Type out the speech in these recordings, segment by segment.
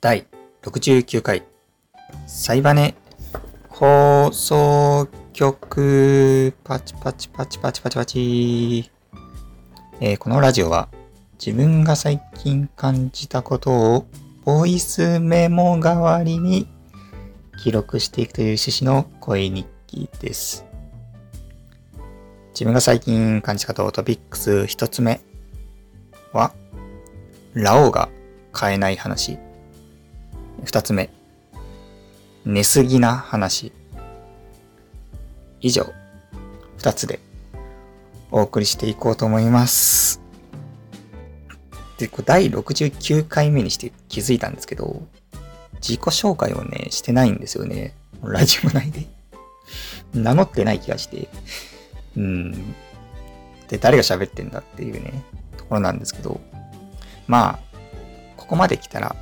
第69回サイバネ放送局パチパチパチパチパチパチ、えーこのラジオは自分が最近感じたことをボイスメモ代わりに記録していくという趣旨の声日記です。自分が最近感じたことトピックス一つ目はラオウが買えない話。二つ目、寝すぎな話。以上、二つでお送りしていこうと思います。で、こ第69回目にして気づいたんですけど、自己紹介をね、してないんですよね。ラジオ内で。名乗ってない気がして。うん。で、誰が喋ってんだっていうね、ところなんですけど、まあ、ここまで来たら、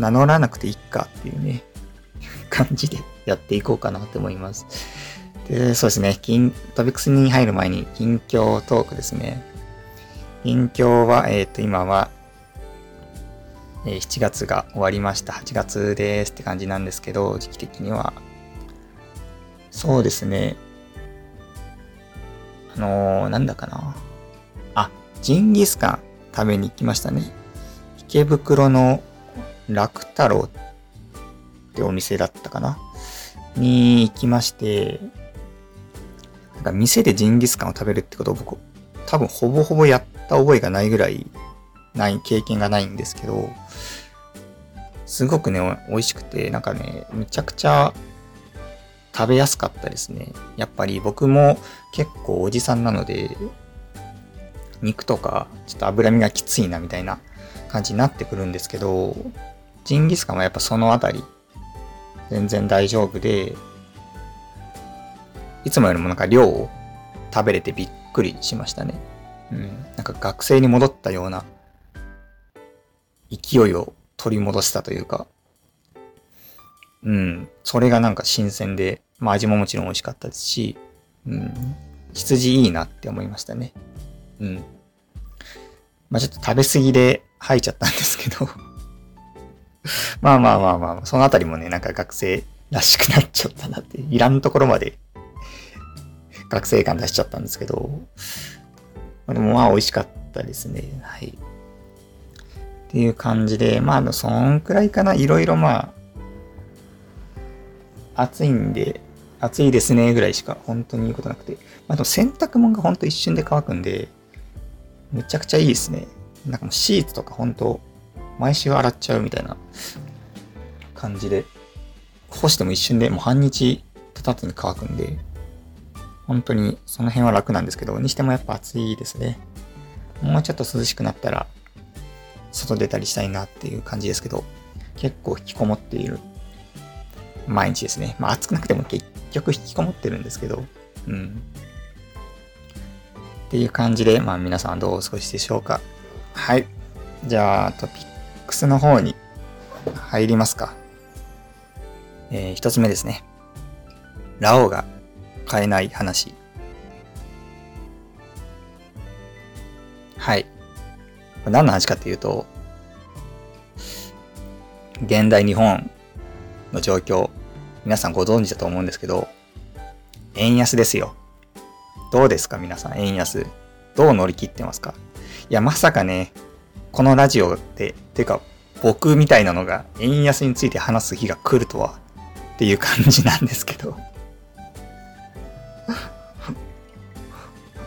名乗らなくていいかっていうね、感じでやっていこうかなと思います。で、そうですね、近トピックスに入る前に近況トークですね。近況は、えっ、と、今は、えー7月が終わりました。8月ですって感じなんですけど、時期的には。そうですね。あのー、なんだかな。あ、ジンギスカン食べに行きましたね。池袋の楽太郎ってお店だったかな？に行きまして、なんか店でジンギスカンを食べるってことを僕、多分ほぼほぼやった覚えがないぐらい、ない、経験がないんですけど、すごくね、美味しくて、なんかね、めちゃくちゃ食べやすかったですね。やっぱり僕も結構おじさんなので、肉とかちょっと脂身がきついなみたいな感じになってくるんですけど、ジンギスカンはやっぱそのあたり、全然大丈夫で、いつもよりもなんか量を食べれてびっくりしましたね。うん。なんか学生に戻ったような勢いを取り戻したというか、うん。それがなんか新鮮で、まあ味ももちろん美味しかったですし、うん。羊いいなって思いましたね。うん。まあちょっと食べ過ぎで吐いちゃったんですけど、まあまあまあまあ、そのあたりもね、なんか学生らしくなっちゃったなって、いらんところまで学生感出しちゃったんですけど、まあでもまあ美味しかったですね。はい。っていう感じで、まあ、そんくらいかな。いろいろまあ、暑いんで、暑いですねぐらいしか本当に言うことなくて。まあでも洗濯物が本当一瞬で乾くんで、めちゃくちゃいいですね。なんかもうシーツとか本当毎週洗っちゃうみたいな感じで、干しても一瞬でもう半日経たずに乾くんで、本当にその辺は楽なんですけど、にしてもやっぱ暑いですね。もうちょっと涼しくなったら、外出たりしたいなっていう感じですけど、結構引きこもっている毎日ですね。まあ暑くなくても結局引きこもってるんですけど、うん。っていう感じで、まあ皆さんどうお過ごしでしょうか。はい。じゃあ、トピックスの方に入りますか。えー一つ目ですね。ラオウが買えない話。はい。何の話かっていうと、現代日本の状況、皆さんご存知だと思うんですけど、円安ですよ。どうですか皆さん、円安。どう乗り切ってますか？いや、まさかね、このラジオで、ていうか、僕みたいなのが円安について話す日が来るとは、っていう感じなんですけど。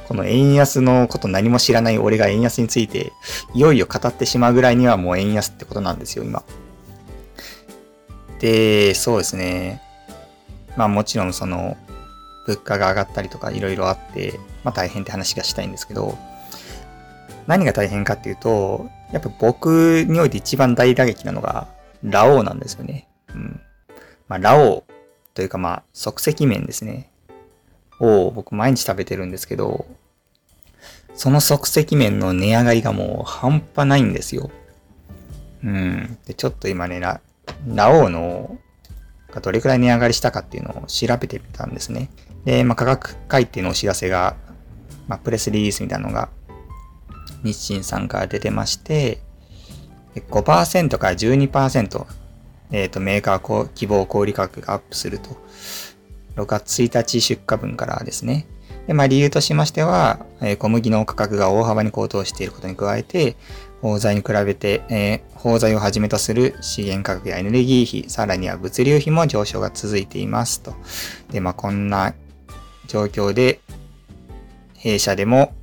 この円安のこと何も知らない俺が円安について、いよいよ語ってしまうぐらいにはもう円安ってことなんですよ、今。で、そうですね。まあもちろんその、物価が上がったりとかいろいろあって、まあ大変って話がしたいんですけど、何が大変かっていうと、やっぱ僕において一番大打撃なのが、ラオウなんですよね。うん。まあラオウというかまあ即席麺ですね。を僕毎日食べてるんですけど、その即席麺の値上がりがもう半端ないんですよ。うん。で、ちょっと今ね、ラ、ラオウの、がどれくらい値上がりしたかっていうのを調べてみたんですね。で、まあ、価格改定のお知らせが、まあ、プレスリリースみたいなのが、日清さんから出てまして、5%から12%えっ、ー、と、メーカー希望小売価格がアップすると。6月1日出荷分からですね。で、まあ理由としましては、え、小麦の価格が大幅に高騰していることに加えて、包材に比べて、えー、包材をはじめとする資源価格やエネルギー費、さらには物流費も上昇が続いていますと。で、まあこんな状況で、弊社でも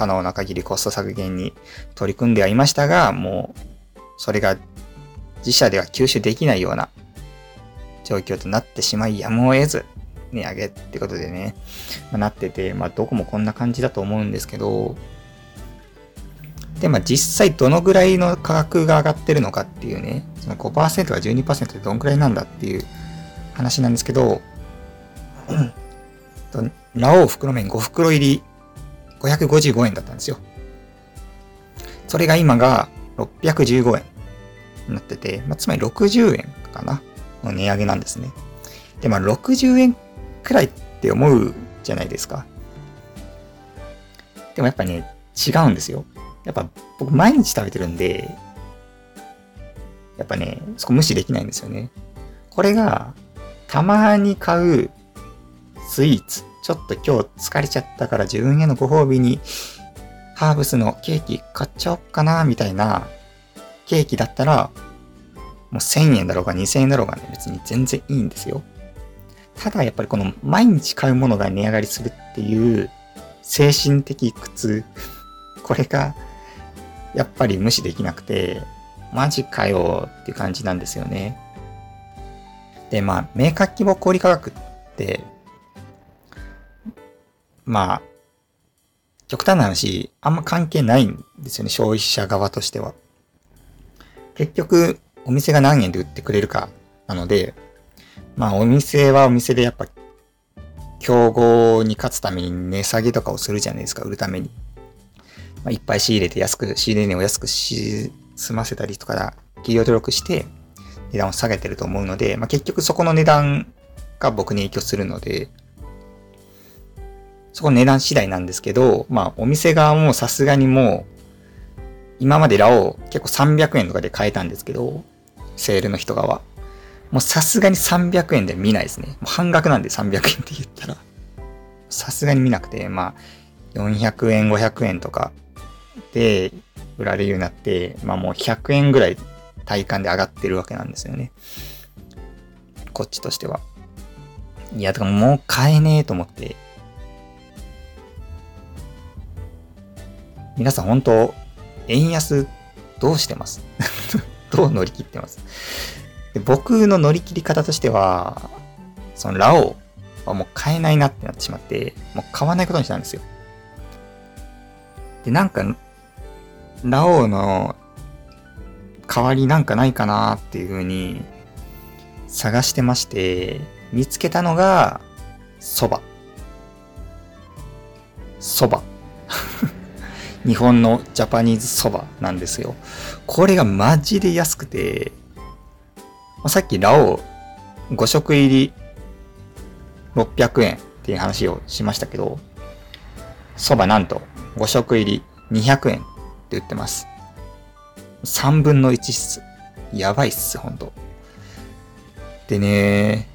可能な限りコスト削減に取り組んではいましたが、もう、それが自社では吸収できないような状況となってしまいやむを得ず、値上げってことでね、まあ、なってて、まあどこもこんな感じだと思うんですけど、で、まあ実際どのぐらいの価格が上がってるのかっていうね、その5%か12%でどんくらいなんだっていう話なんですけど、ラオウ袋麺5袋入り555円だったんですよ。それが今が615円になってて、まあ、つまり60円かなの値上げなんですね。で、まあ60円くらいって思うじゃないですか。でもやっぱね、違うんですよ。やっぱ僕毎日食べてるんで、やっぱね、そこ無視できないんですよね。これが、たまに買うスイーツ。ちょっと今日疲れちゃったから自分へのご褒美に、ハーブスのケーキ買っちゃおっかな、みたいなケーキだったら、もう1000円だろうが2000円だろうがね、別に全然いいんですよ。ただやっぱりこの毎日買うものが値上がりするっていう精神的苦痛。これがやっぱり無視できなくて、マジかよっていう感じなんですよね。で、まあ、メーカー規模小売価格って、まあ、極端な話、あんま関係ないんですよね、消費者側としては。結局、お店が何円で売ってくれるかなので、まあ、お店はお店でやっぱ、競合に勝つために値下げとかをするじゃないですか、売るために。まあ、いっぱい仕入れて安く、仕入れ値を安くし、済ませたりとか、企業努力して値段を下げてると思うので、まあ、結局そこの値段が僕に影響するので、そこ値段次第なんですけど、まあ、お店側もさすがにもう、今までラオウ結構300円とかで買えたんですけど、セールの人側。もうさすがに300円で見ないですね。半額なんで300円って言ったら。さすがに見なくて、まあ、400円、500円とかで売られるようになって、まあもう100円ぐらい体感で上がってるわけなんですよね。こっちとしては。いや、だからもう買えねえと思って。皆さん本当、円安どうしてます？どう乗り切ってます？で僕の乗り切り方としては、そのラオウはもう買えないなってなってしまって、もう買わないことにしたんですよ。で、なんか、ラオウの代わりなんかないかなっていう風に探してまして、見つけたのが、蕎麦。蕎麦。日本のジャパニーズ蕎麦なんですよ。これがマジで安くて、さっきラオウ5食入り600円っていう話をしましたけど、蕎麦なんと5食入り200円って売ってます。3分の1っす。やばいっす、ほんと。でね、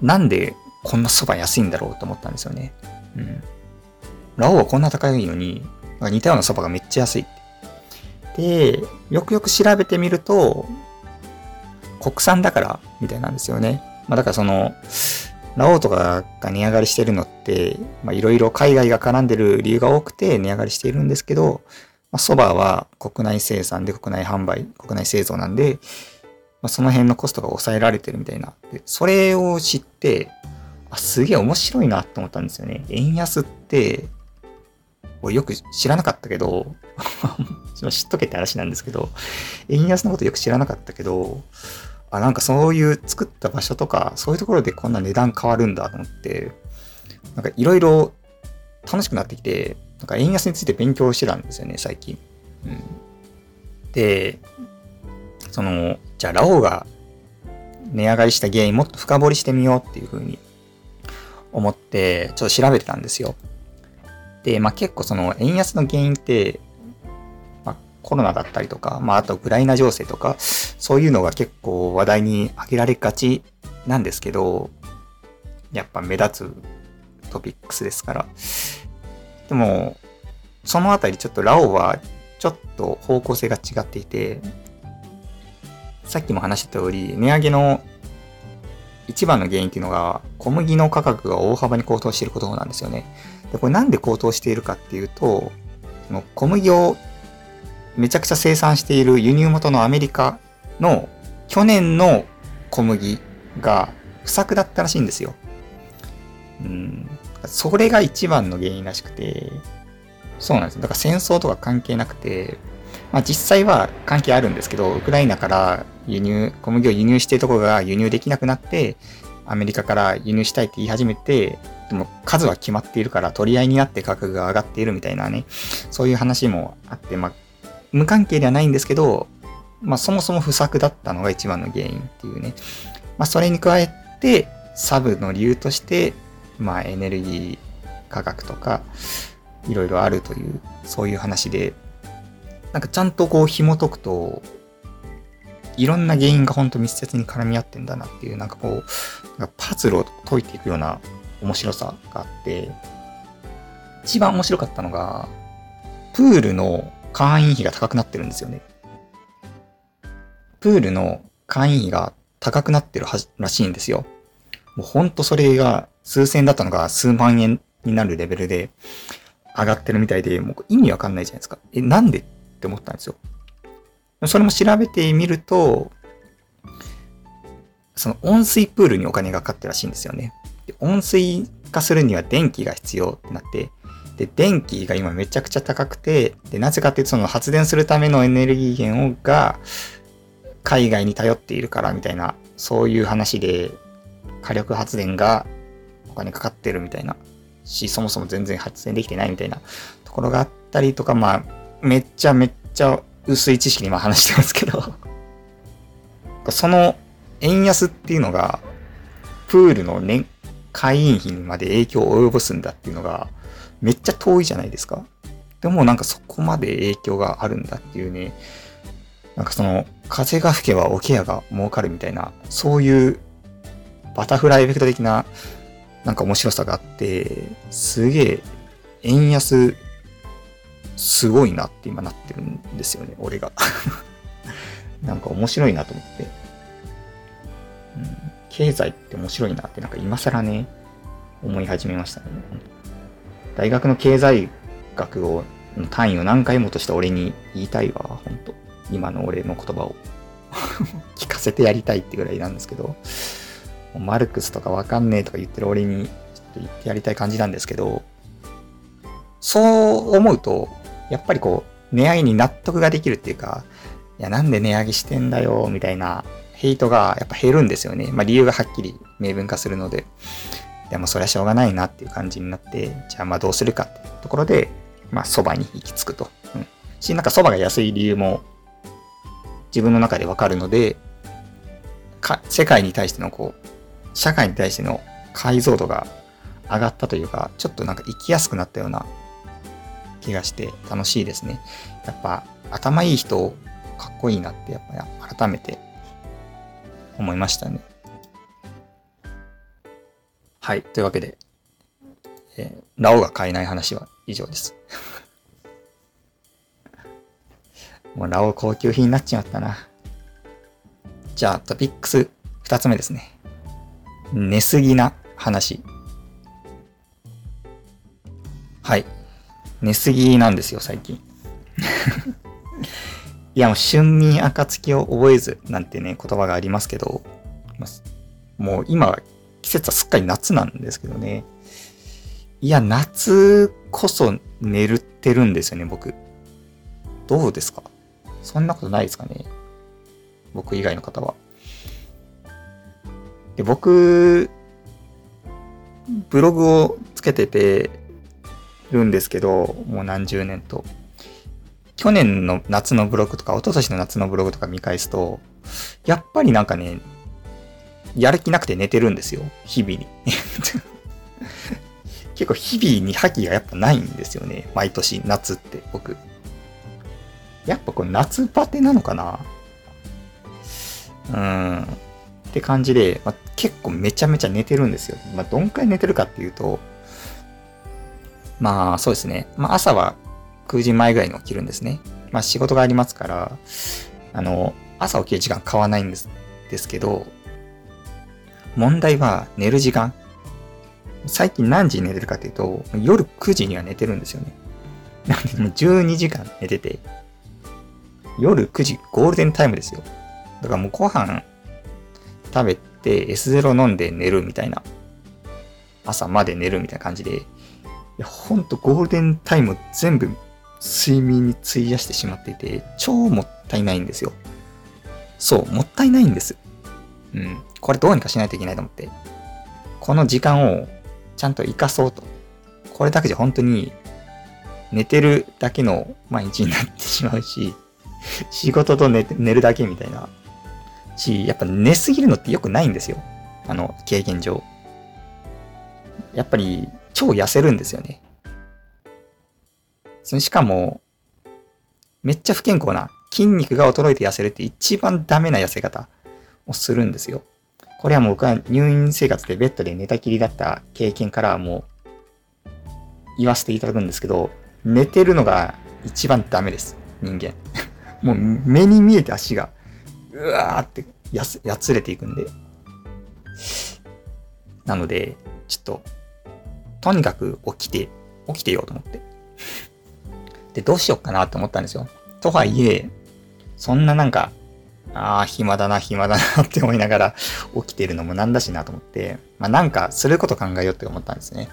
なんでこんな蕎麦安いんだろうと思ったんですよね。うん。ラオウはこんな高いのに、似たような蕎麦がめっちゃ安い。で、よくよく調べてみると、国産だからみたいなんですよね。まあだからその、ラオウとかが値上がりしてるのって、まあいろいろ海外が絡んでる理由が多くて値上がりしているんですけど、まあ蕎麦は国内生産で国内販売、国内製造なんで、まあ、その辺のコストが抑えられてるみたいな。でそれを知って、あ、すげえ面白いなって思ったんですよね。円安って、俺よく知らなかったけど、知っとけって話なんですけど、円安のことよく知らなかったけど、あ、なんかそういう作った場所とか、そういうところでこんな値段変わるんだと思って、なんかいろいろ楽しくなってきて、なんか円安について勉強してたんですよね、最近。うん、で、その、じゃあラオウが値上がりした原因もっと深掘りしてみようっていうふうに思って、ちょっと調べてたんですよ。で、まあ結構その円安の原因って、まあコロナだったりとか、まああとウクライナ情勢とか、そういうのが結構話題に挙げられがちなんですけど、やっぱ目立つトピックスですから。でも、そのあたりちょっとラオウはちょっと方向性が違っていて、さっきも話した通り、値上げの一番の原因っていうのが、小麦の価格が大幅に高騰していることなんですよね。で、これなんで高騰しているかっていうと、その小麦をめちゃくちゃ生産している輸入元のアメリカの去年の小麦が不作だったらしいんですよ。うん。それが一番の原因らしくて、そうなんです。だから戦争とか関係なくて、まあ実際は関係あるんですけど、ウクライナから輸入、小麦を輸入しているところが輸入できなくなって、アメリカから輸入したいって言い始めて、でも数は決まっているから取り合いになって価格が上がっているみたいなね、そういう話もあって、まあ、無関係ではないんですけど、まあそもそも不作だったのが一番の原因っていうね。まあそれに加えて、サブの理由として、まあエネルギー価格とか、いろいろあるという、そういう話で、なんかちゃんとこう紐解くと、いろんな原因が本当密接に絡み合ってんだなっていう、なんかこう、パズルを解いていくような面白さがあって、一番面白かったのが、プールの会員費が高くなってるんですよね。プールの会員費が高くなってるらしいんですよ。もうほんとそれが数千だったのが数万円になるレベルで上がってるみたいで、もう意味わかんないじゃないですか。え、なんでって思ったんですよ。それも調べてみると、その温水プールにお金がかかってるらしいんですよね。で温水化するには電気が必要ってなって、で、電気が今めちゃくちゃ高くて、で、なぜかっていうとその発電するためのエネルギー源をが海外に頼っているからみたいな、そういう話で火力発電がお金かかってるみたいなし、そもそも全然発電できてないみたいなところがあったりとか、まあ、めっちゃめっちゃ薄い知識に今話してますけどその円安っていうのが、プールの年、会員費にまで影響を及ぼすんだっていうのが、めっちゃ遠いじゃないですか。でもなんかそこまで影響があるんだっていうね、なんかその、風が吹けばおケアが儲かるみたいな、そういうバタフライエフェクト的な、なんか面白さがあって、すげえ、円安、すごいなって今なってるんですよね、俺が。なんか面白いなと思って。うん、経済って面白いなってなんか今更ね、思い始めましたね。大学の経済学を、単位を何回もとした俺に言いたいわ、ほんと。今の俺の言葉を 聞かせてやりたいってぐらいなんですけど、マルクスとかわかんねえとか言ってる俺にちょっと言ってやりたい感じなんですけど、そう思うと、やっぱりこう、値上げに納得ができるっていうか、いや、なんで値上げしてんだよ、みたいなヘイトがやっぱ減るんですよね。まあ理由がはっきり明文化するので。でもそれはしょうがないなっていう感じになって、じゃあまあどうするかってところで、まあ蕎麦に行き着くと。うん。し、なんか蕎麦が安い理由も自分の中でわかるので、か、世界に対してのこう、社会に対しての解像度が上がったというか、ちょっとなんか生きやすくなったような気がして楽しいですね。やっぱ頭いい人かっこいいなってやっぱ改めて思いましたね。はい。というわけで、えー、ラオが買えない話は以上です。もうラオ高級品になっちまったな。じゃあトピックス二つ目ですね。寝すぎな話。はい。寝すぎなんですよ、最近。いや、もう春眠暁を覚えずなんてね、言葉がありますけど、もう今、季節はすっかり夏なんですけどね。いや、夏こそ寝るってるんですよね、僕。どうですか？そんなことないですかね？僕以外の方は。で、僕、ブログをつけててるんですけど、もう何十年と。去年の夏のブログとか、一昨年の夏のブログとか見返すと、やっぱりなんかね、やる気なくて寝てるんですよ。日々に。結構日々に覇気がやっぱないんですよね。毎年夏って僕。やっぱこれ夏バテなのかな？うーん。って感じで、まあ、結構めちゃめちゃ寝てるんですよ。まあ、どんくらい寝てるかっていうと、まあそうですね。まあ朝は9時前ぐらいに起きるんですね。まあ仕事がありますから、あの、朝起きる時間変わないんですですけど、問題は寝る時間。最近何時に寝てるかっていうと、夜9時には寝てるんですよね。なんでもう12時間寝てて、夜9時、ゴールデンタイムですよ。だからもうご飯食べて S0 飲んで寝るみたいな。朝まで寝るみたいな感じで、いや、ほんとゴールデンタイム全部睡眠に費やしてしまっていて、超もったいないんですよ。そう、もったいないんです。うん。これどうにかしないといけないと思って。この時間をちゃんと活かそうと。これだけじゃ本当に寝てるだけの毎日になってしまうし、仕事と寝て寝るだけみたいな。し、やっぱ寝すぎるのって良くないんですよ。あの、経験上。やっぱり超痩せるんですよね。しかも、めっちゃ不健康な筋肉が衰えて痩せるって一番ダメな痩せ方をするんですよ。これはもう僕は入院生活でベッドで寝たきりだった経験からもう言わせていただくんですけど、寝てるのが一番ダメです。人間。もう目に見えて足が、うわーって、やつれていくんで。なので、ちょっと、とにかく起きて、起きてようと思って。で、どうしよっかなって思ったんですよ。とはいえ、そんななんか、ああ、暇だな、暇だなって思いながら起きてるのもなんだしなと思って、まあなんかすること考えようって思ったんですね。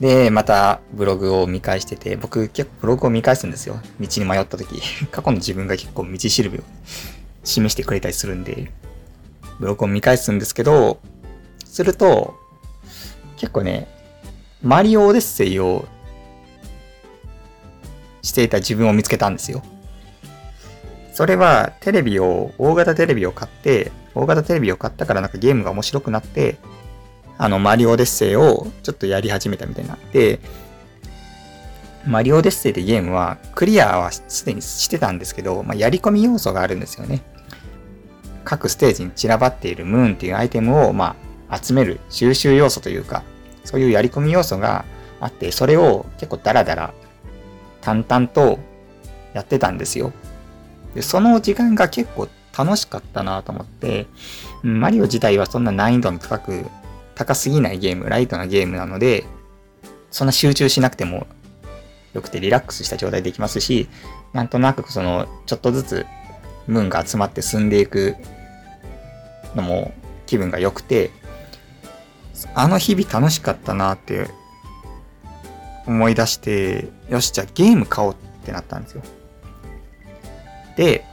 で、またブログを見返してて、僕結構ブログを見返すんですよ。道に迷った時。過去の自分が結構道しるべを示してくれたりするんで、ブログを見返すんですけど、すると、結構ね、マリオオデッセイをしていた自分を見つけたんですよ。それはテレビを、大型テレビを買って、大型テレビを買ったからなんかゲームが面白くなって、あの、マリオオデッセイをちょっとやり始めたみたいになって、マリオオデッセイってゲームはクリアはすでにしてたんですけど、まあ、やり込み要素があるんですよね。各ステージに散らばっているムーンっていうアイテムを、まあ、集める収集要素というか、そういうやり込み要素があって、それを結構ダラダラ淡々とやってたんですよ。で、その時間が結構楽しかったなと思って、マリオ自体はそんな難易度の高く、高すぎないゲーム、ライトなゲームなので、そんな集中しなくてもよくてリラックスした状態できますし、なんとなくその、ちょっとずつムーンが集まって進んでいくのも気分が良くて、あの日々楽しかったなって思い出して、よし、じゃあゲーム買おうってなったんですよ。で、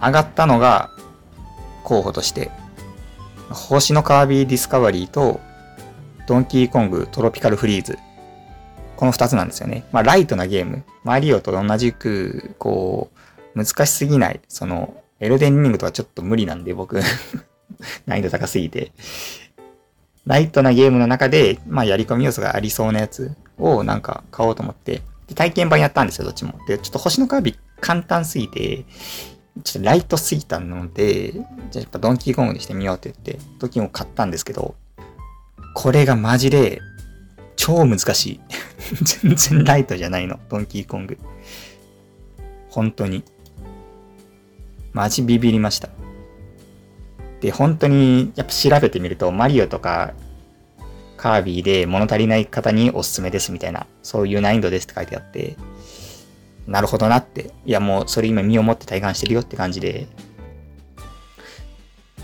上がったのが候補として、星のカービィディスカバリーとドンキーコングトロピカルフリーズ。この二つなんですよね。まあ、ライトなゲーム。マリオと同じく、こう、難しすぎない。その、エルデンリングとはちょっと無理なんで、僕 難易度高すぎて。ライトなゲームの中で、まあ、やり込み要素がありそうなやつをなんか買おうと思って、で体験版やったんですよ、どっちも。で、ちょっと星のカービィ簡単すぎて、ちょっとライトすぎたので、じゃあやっぱドンキーコングにしてみようって言って、ドキンを買ったんですけど、これがマジで超難しい。全然ライトじゃないの、ドンキーコング。本当に。マジビビりました。で、本当に、やっぱ調べてみると、マリオとか、カービィで物足りない方におすすめですみたいな、そういう難易度ですって書いてあって、なるほどなって。いやもうそれ今身をもって体感してるよって感じで、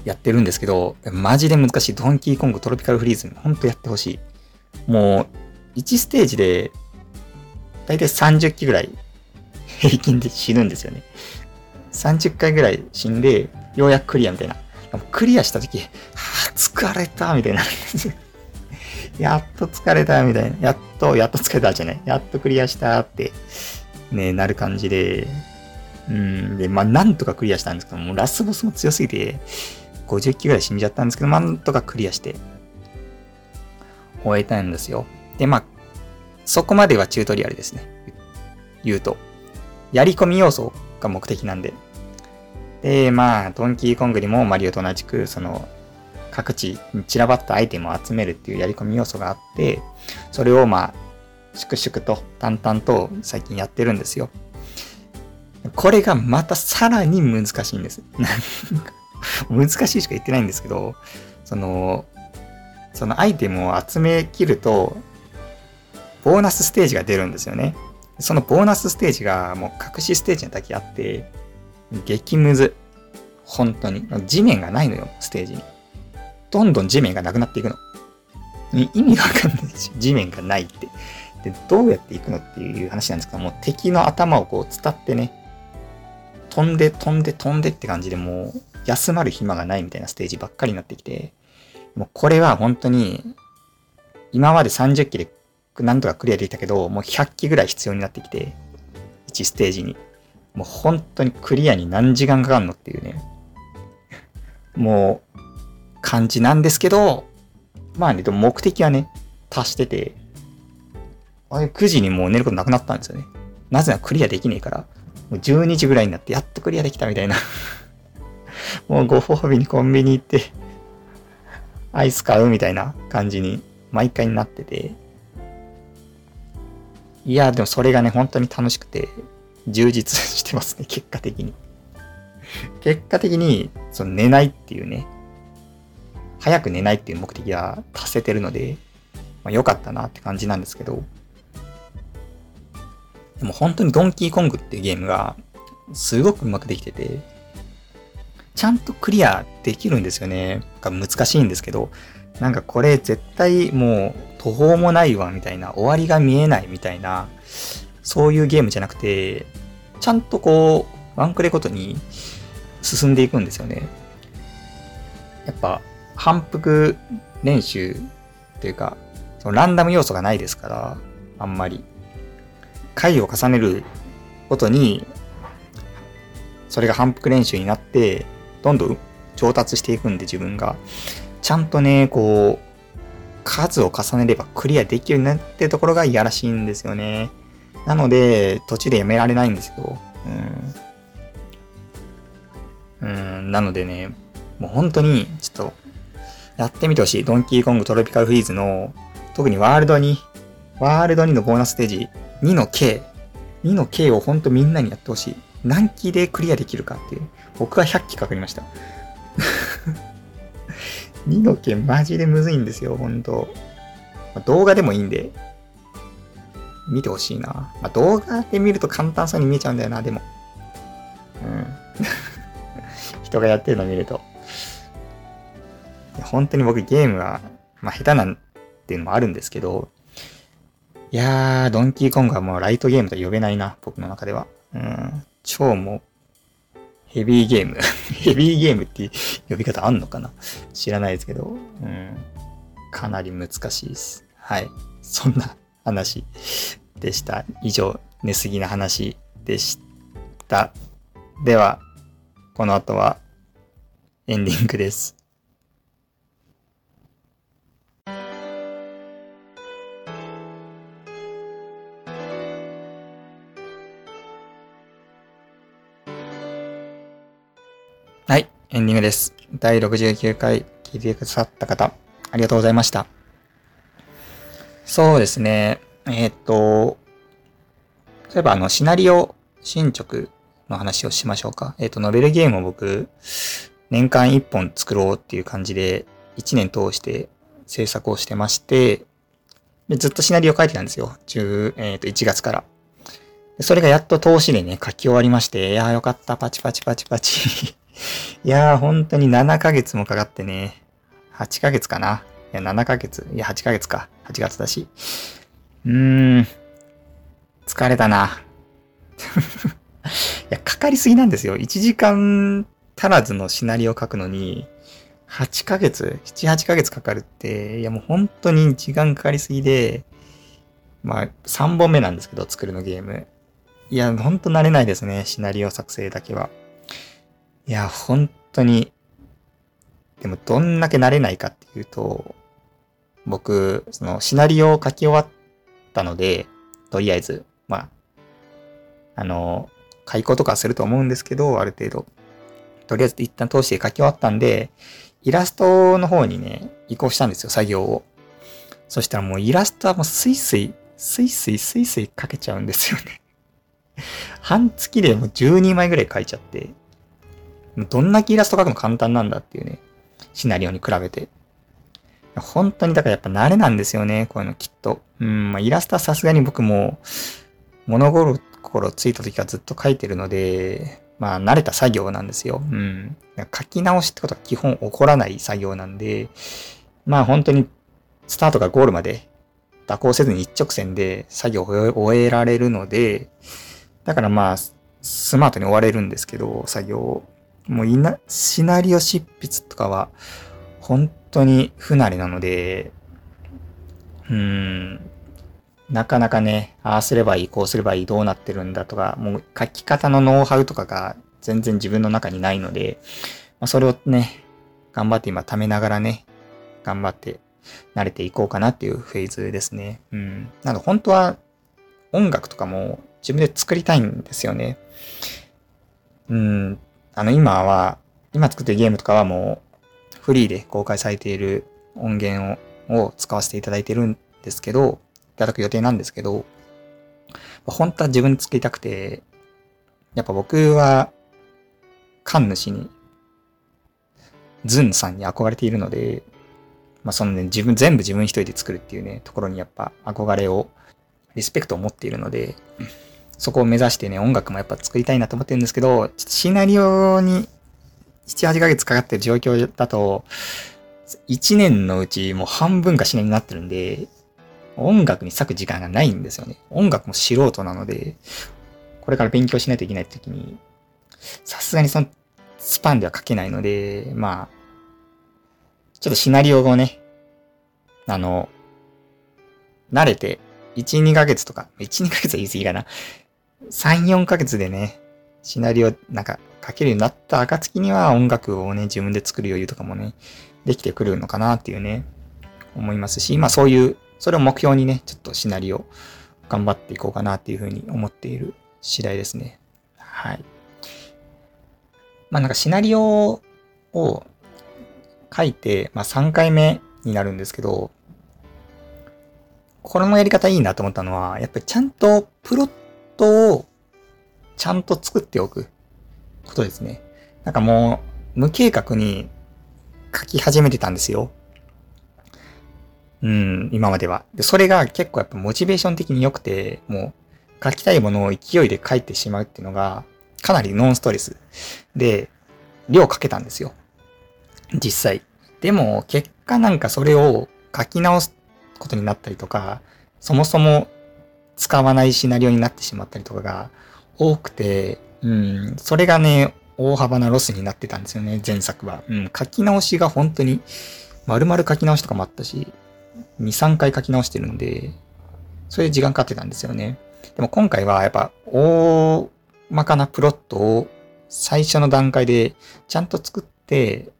やってるんですけど、マジで難しい。ドンキーコングトロピカルフリーズ、ほんとやってほしい。もう、1ステージで、だいたい30機ぐらい平均で死ぬんですよね。30回ぐらい死んで、ようやくクリアみたいな。クリアした時、はぁ、疲れたみたいな。やっと疲れたみたいな。やっと、やっと疲れたじゃない。やっとクリアしたってね、なる感じで、うん、で、まあ、なんとかクリアしたんですけどもう、ラスボスも強すぎて、50機ぐらい死んじゃったんですけど、なんとかクリアして、終えたんですよ。で、まあ、そこまではチュートリアルですね。言うと。やり込み要素が目的なんで。で、まあ、ドンキーコングにもマリオと同じく、その、各地に散らばったアイテムを集めるっていうやり込み要素があって、それをまあ、粛々と淡々と最近やってるんですよ。これがまたさらに難しいんです。難しいしか言ってないんですけど、その、そのアイテムを集めきると、ボーナスステージが出るんですよね。そのボーナスステージがもう隠しステージのだけあって、激ムズ。本当に。地面がないのよ、ステージに。どんどん地面がなくなっていくの。意味がわかんないし、地面がないって。で、どうやっていくのっていう話なんですけども、敵の頭をこう伝ってね、飛んで飛んで飛んでって感じでもう、休まる暇がないみたいなステージばっかりになってきて、もうこれは本当に、今まで30機でなんとかクリアできたけど、もう100機ぐらい必要になってきて、1ステージに。もう本当にクリアに何時間かかるのっていうね、もう、感じなんですけど、まあね、でも目的はね、達してて、あれ9時にもう寝ることなくなったんですよね。なぜならクリアできねえから、もう12時ぐらいになってやっとクリアできたみたいなもうご褒美にコンビニ行って、アイス買うみたいな感じに毎回になってて。いや、でもそれがね、本当に楽しくて、充実してますね、結果的に。結果的に、その寝ないっていうね、早く寝ないっていう目的は達せてるので、まあ、良かったなって感じなんですけど、でも本当にドンキーコングっていうゲームがすごくうまくできてて、ちゃんとクリアできるんですよね。難しいんですけど、なんかこれ絶対もう途方もないわみたいな、終わりが見えないみたいな、そういうゲームじゃなくて、ちゃんとこう、ワンクレごとに進んでいくんですよね。やっぱ、反復練習っていうか、そのランダム要素がないですから、あんまり。回を重ねるごとに、それが反復練習になって、どんどん上達していくんで自分が。ちゃんとね、こう、数を重ねればクリアできるようになってところがいやらしいんですよね。なので、途中でやめられないんですよ。うん。うん、なのでね、もう本当に、ちょっと、やってみてほしい。ドンキーコングトロピカルフリーズの、特にワールドに、ワールド2のボーナスステージ、2の K、2の K をほんとみんなにやってほしい。何機でクリアできるかっていう。僕は100機かかりました。2の K マジでむずいんですよ、ほんと。動画でもいいんで、見てほしいな。まあ、動画で見ると簡単そうに見えちゃうんだよな、でも。うん。人がやってるの見ると。本当に僕ゲームが、まあ、下手なんっていうのもあるんですけど、いやー、ドンキーコングはもうライトゲームと呼べないな、僕の中では。うん。超もう、ヘビーゲーム。ヘビーゲームって呼び方あんのかな？知らないですけど、うん。かなり難しいです。はい。そんな話でした。以上、寝すぎな話でした。では、この後はエンディングです。はい、エンディングです。第69回聞いてくださった方、ありがとうございました。そうですね。えー、っと、例えばあの、シナリオ進捗の話をしましょうか。えー、っと、ノベルゲームを僕、年間1本作ろうっていう感じで、1年通して制作をしてまして、でずっとシナリオ書いてたんですよ。10えっ、と、1月から。それがやっと投資でね、書き終わりまして、いやーよかった、パチパチパチパチ いやー、本当に7ヶ月もかかってね、8ヶ月かな。いや、7ヶ月。いや、8ヶ月か。8月だし。うーん。疲れたな。いや、かかりすぎなんですよ。1時間足らずのシナリオを書くのに、8ヶ月 ?7、8ヶ月かかるって、いやもう本当に時間かかりすぎで、まあ、3本目なんですけど、作るのゲーム。いや、ほんと慣れないですね、シナリオ作成だけは。いや、本当に、でもどんだけ慣れないかっていうと、僕、そのシナリオを書き終わったので、とりあえず、まあ、あの、改稿とかすると思うんですけど、ある程度。とりあえず一旦通して書き終わったんで、イラストの方にね、移行したんですよ、作業を。そしたらもうイラストはもうスイスイ、スイスイスイスイ描けちゃうんですよね 半月でもう12枚ぐらい書いちゃって、どんだけイラスト描くの簡単なんだっていうね、シナリオに比べて。本当にだからやっぱ慣れなんですよね、こういうのきっと。うん、まあ、イラストはさすがに僕も物心ついた時からずっと書いてるので、まあ慣れた作業なんですよ。うん。書き直しってことは基本起こらない作業なんで、まあ本当にスタートからゴールまで蛇行せずに一直線で作業を終えられるので、だからまあ、スマートに終われるんですけど、作業を。もういな、シナリオ執筆とかは、本当に不慣れなので、うーん、なかなかね、ああすればいい、こうすればいい、どうなってるんだとか、もう書き方のノウハウとかが全然自分の中にないので、まあ、それをね、頑張って今貯めながらね、頑張って慣れていこうかなっていうフェーズですね。うん。なので本当は音楽とかも自分で作りたいんですよね。うん。あの今は、今作ってるゲームとかはもうフリーで公開されている音源をを使わせていただいてるんですけど、いただく予定なんですけど、本当は自分で作りたくて、やっぱ僕は神主に、ズンさんに憧れているので、まあそのね、自分、全部自分一人で作るっていうね、ところにやっぱ憧れを、リスペクトを持っているので、そこを目指してね、音楽もやっぱ作りたいなと思ってるんですけど、ちょっとシナリオに7、8ヶ月かかってる状況だと、1年のうちもう半分かしないになってるんで、音楽に割く時間がないんですよね。音楽も素人なので、これから勉強しないといけない時に、さすがにそのスパンでは書けないので、まあ、ちょっとシナリオをね、あの、慣れて、1、2ヶ月とか、1、2ヶ月は言い過ぎかな。3、4ヶ月でね、シナリオなんか書けるようになった暁には音楽をね、自分で作る余裕とかもね、できてくるのかなっていうね、思いますし、まあそういう、それを目標にね、ちょっとシナリオ頑張っていこうかなっていうふうに思っている次第ですね。はい。まあなんかシナリオを書いて、まあ3回目になるんですけど、これもやり方いいなと思ったのは、やっぱりちゃんとプロットをちゃんと作っておくことですね。なんかもう無計画に書き始めてたんですよ。うん、今までは。で、それが結構やっぱモチベーション的に良くて、もう書きたいものを勢いで書いてしまうっていうのが、かなりノンストレスで、量かけたんですよ。実際。でも、結果なんかそれを書き直すことになったりとか、そもそも使わないシナリオになってしまったりとかが多くて、うん、それがね、大幅なロスになってたんですよね、前作は。うん、書き直しが本当に、丸々書き直しとかもあったし、2、3回書き直してるんで、それで時間かかってたんですよね。でも今回はやっぱ大まかなプロットを最初の段階でちゃんと作って、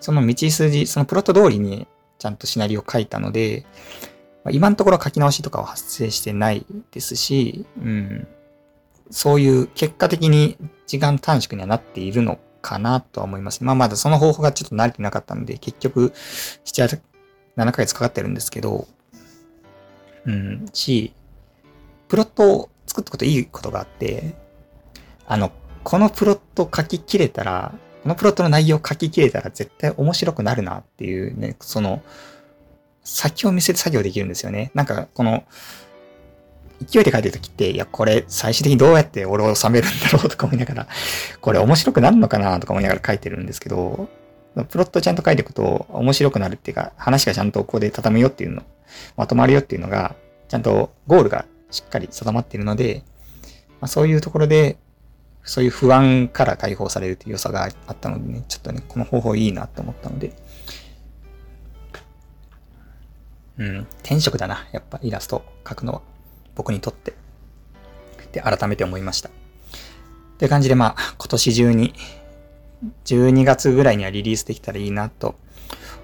その道筋、そのプロット通りにちゃんとシナリオを書いたので、今のところ書き直しとかは発生してないですし、うん、そういう結果的に時間短縮にはなっているのかなとは思います。まあまだその方法がちょっと慣れてなかったので、結局7、7ヶ月かかってるんですけど、うん、し、プロットを作ったこといいことがあって、あの、このプロット書き切れたら、このプロットの内容書き切れたら絶対面白くなるなっていうね、その、先を見せて作業できるんですよね。なんか、この、勢いで書いてるときって、いや、これ最終的にどうやって俺を収めるんだろうとか思いながら、これ面白くなるのかなとか思いながら書いてるんですけど、プロットちゃんと書いていくと面白くなるっていうか、話がちゃんとここで畳むよっていうの、まとまるよっていうのが、ちゃんとゴールがしっかり定まっているので、まあ、そういうところで、そういう不安から解放されるという良さがあったのでね、ちょっとね、この方法いいなと思ったので、うん、転職だな、やっぱイラスト描くのは。僕にとって。で、改めて思いました。って感じで、まあ、今年中に、12月ぐらいにはリリースできたらいいなと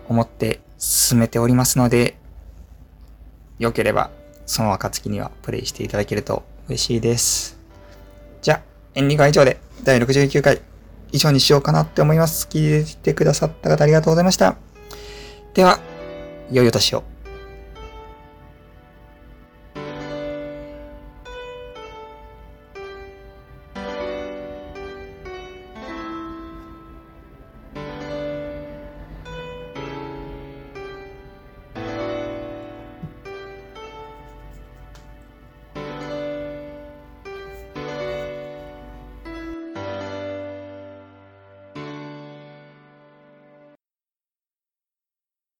思って進めておりますので、良ければ、その暁にはプレイしていただけると嬉しいです。じゃあ、エンディングは以上で、第69回以上にしようかなって思います。聞いてくださった方ありがとうございました。では、良いお年を。